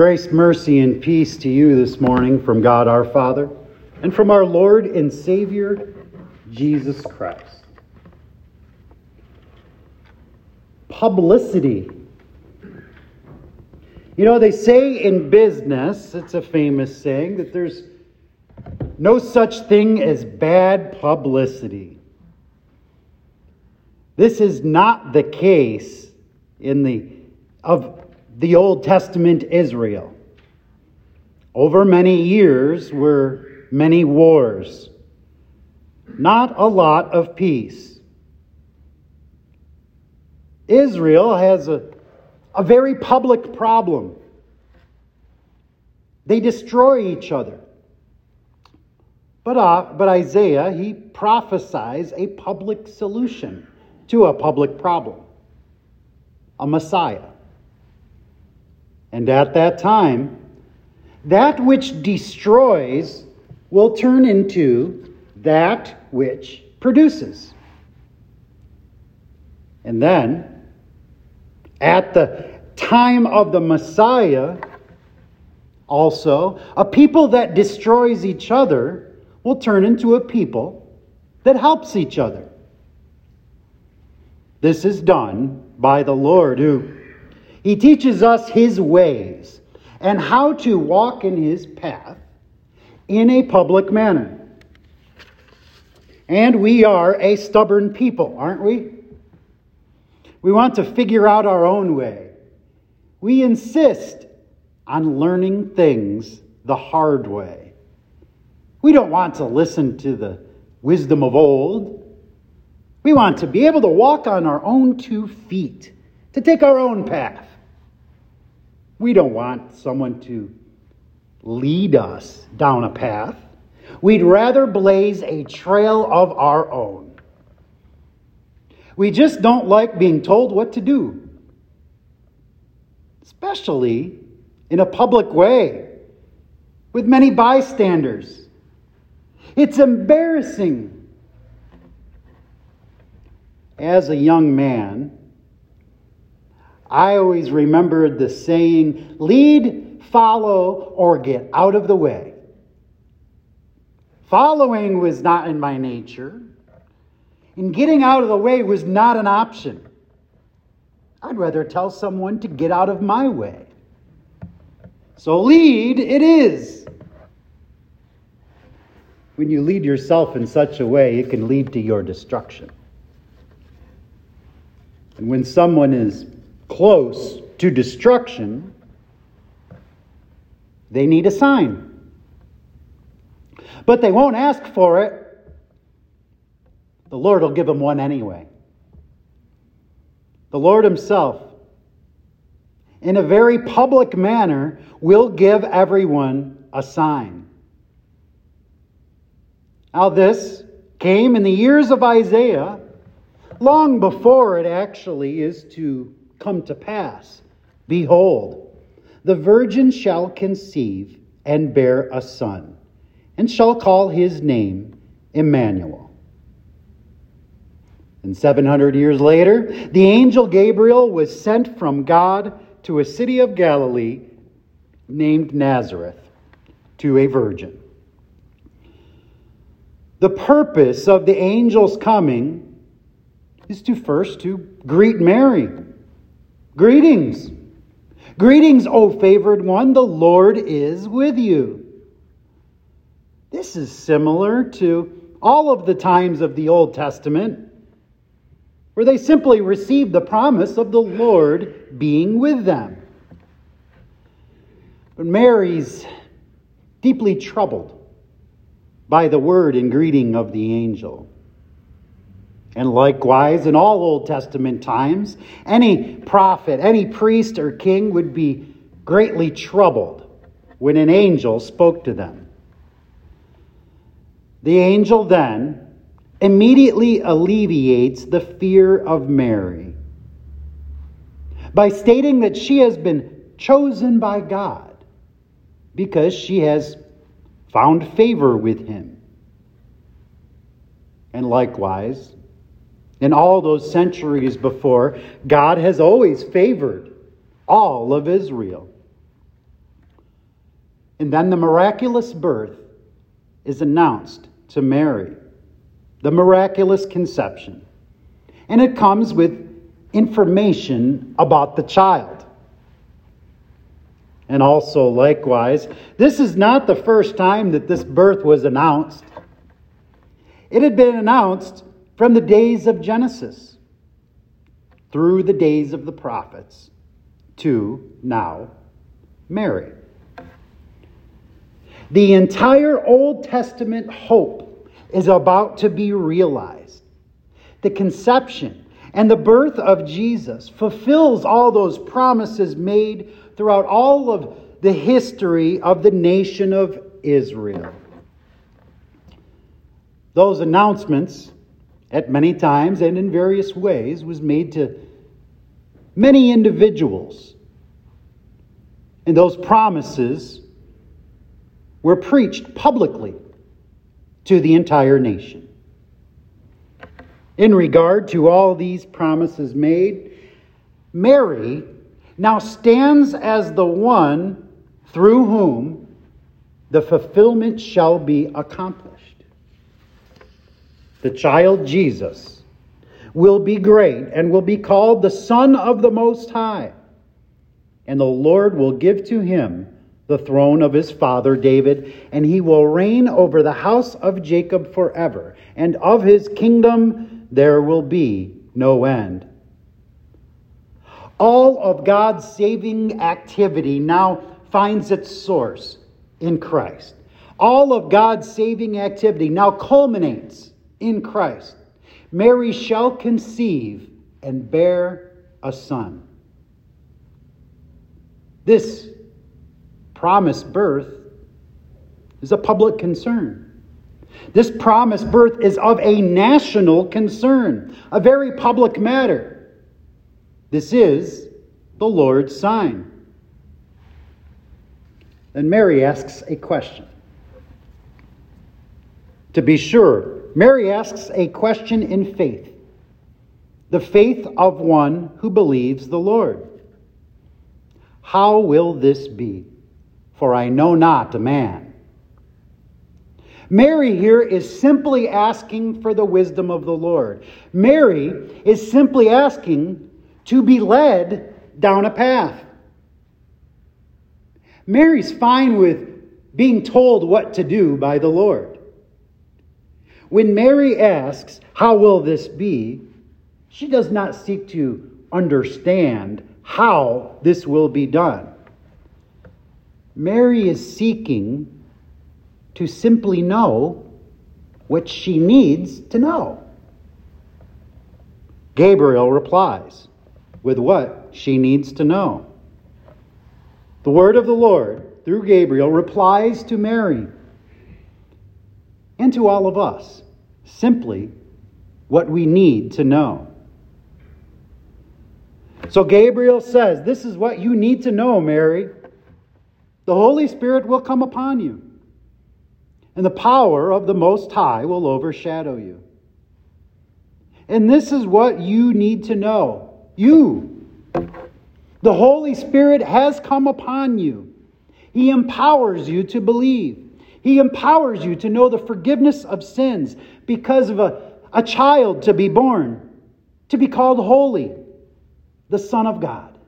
Grace, mercy, and peace to you this morning from God our Father and from our Lord and Savior, Jesus Christ. Publicity. You know, they say in business, it's a famous saying, that there's no such thing as bad publicity. This is not the case in the of the Old Testament Israel. Over many years were many wars, not a lot of peace. Israel has a, a very public problem. They destroy each other. But, uh, but Isaiah, he prophesies a public solution to a public problem a Messiah. And at that time, that which destroys will turn into that which produces. And then, at the time of the Messiah, also, a people that destroys each other will turn into a people that helps each other. This is done by the Lord who he teaches us his ways and how to walk in his path in a public manner. And we are a stubborn people, aren't we? We want to figure out our own way. We insist on learning things the hard way. We don't want to listen to the wisdom of old. We want to be able to walk on our own two feet, to take our own path. We don't want someone to lead us down a path. We'd rather blaze a trail of our own. We just don't like being told what to do, especially in a public way with many bystanders. It's embarrassing. As a young man, I always remembered the saying lead, follow, or get out of the way. Following was not in my nature, and getting out of the way was not an option. I'd rather tell someone to get out of my way. So, lead it is. When you lead yourself in such a way, it can lead to your destruction. And when someone is close to destruction, they need a sign. But they won't ask for it. The Lord will give them one anyway. The Lord Himself, in a very public manner, will give everyone a sign. Now, this came in the years of Isaiah, long before it actually is to come to pass. Behold, the virgin shall conceive and bear a son, and shall call his name Emmanuel. And 700 years later, the angel Gabriel was sent from God to a city of Galilee named Nazareth to a virgin. The purpose of the angel's coming is to first to greet Mary Greetings. Greetings, O favored one, the Lord is with you. This is similar to all of the times of the Old Testament where they simply received the promise of the Lord being with them. But Mary's deeply troubled by the word and greeting of the angel. And likewise, in all Old Testament times, any prophet, any priest or king would be greatly troubled when an angel spoke to them. The angel then immediately alleviates the fear of Mary by stating that she has been chosen by God because she has found favor with him. And likewise, in all those centuries before, God has always favored all of Israel. And then the miraculous birth is announced to Mary, the miraculous conception. And it comes with information about the child. And also, likewise, this is not the first time that this birth was announced. It had been announced from the days of Genesis through the days of the prophets to now Mary. The entire Old Testament hope is about to be realized. The conception and the birth of Jesus fulfills all those promises made throughout all of the history of the nation of Israel. Those announcements, at many times and in various ways, was made to many individuals. And those promises were preached publicly to the entire nation. In regard to all these promises made, Mary now stands as the one through whom the fulfillment shall be accomplished. The child Jesus will be great and will be called the Son of the Most High, and the Lord will give to him the throne of his father David, and he will reign over the house of Jacob forever, and of his kingdom there will be no end. All of God's saving activity now finds its source in Christ. All of God's saving activity now culminates in Christ. Mary shall conceive and bear a son. This promised birth is a public concern. This promised birth is of a national concern, a very public matter. This is the Lord's sign. Then Mary asks a question. To be sure, Mary asks a question in faith the faith of one who believes the Lord. How will this be? For I know not a man. Mary here is simply asking for the wisdom of the Lord. Mary is simply asking to be led down a path. Mary's fine with being told what to do by the Lord. When Mary asks, How will this be? she does not seek to understand how this will be done. Mary is seeking to simply know what she needs to know. Gabriel replies with what she needs to know. The word of the Lord, through Gabriel, replies to Mary and to all of us simply what we need to know. So Gabriel says, This is what you need to know, Mary. The Holy Spirit will come upon you and the power of the Most High will overshadow you. And this is what you need to know. You. The Holy Spirit has come upon you. He empowers you to believe. He empowers you to know the forgiveness of sins because of a, a child to be born, to be called holy, the Son of God,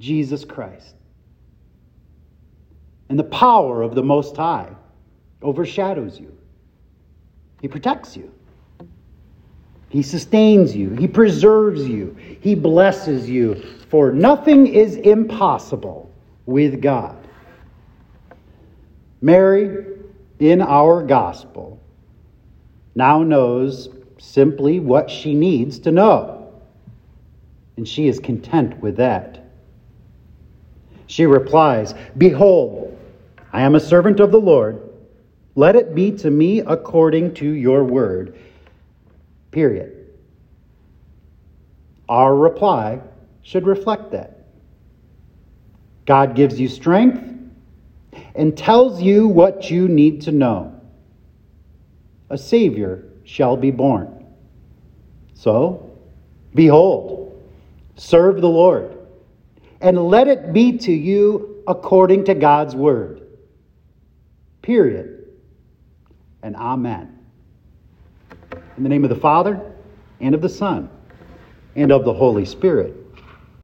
Jesus Christ. And the power of the Most High overshadows you. He protects you. He sustains you. He preserves you. He blesses you. For nothing is impossible with God. Mary, in our gospel, now knows simply what she needs to know. And she is content with that. She replies, Behold, I am a servant of the Lord. Let it be to me according to your word. Period. Our reply should reflect that. God gives you strength and tells you what you need to know. A Savior shall be born. So, behold, serve the Lord, and let it be to you according to God's word. Period. And amen. In the name of the Father, and of the Son, and of the Holy Spirit.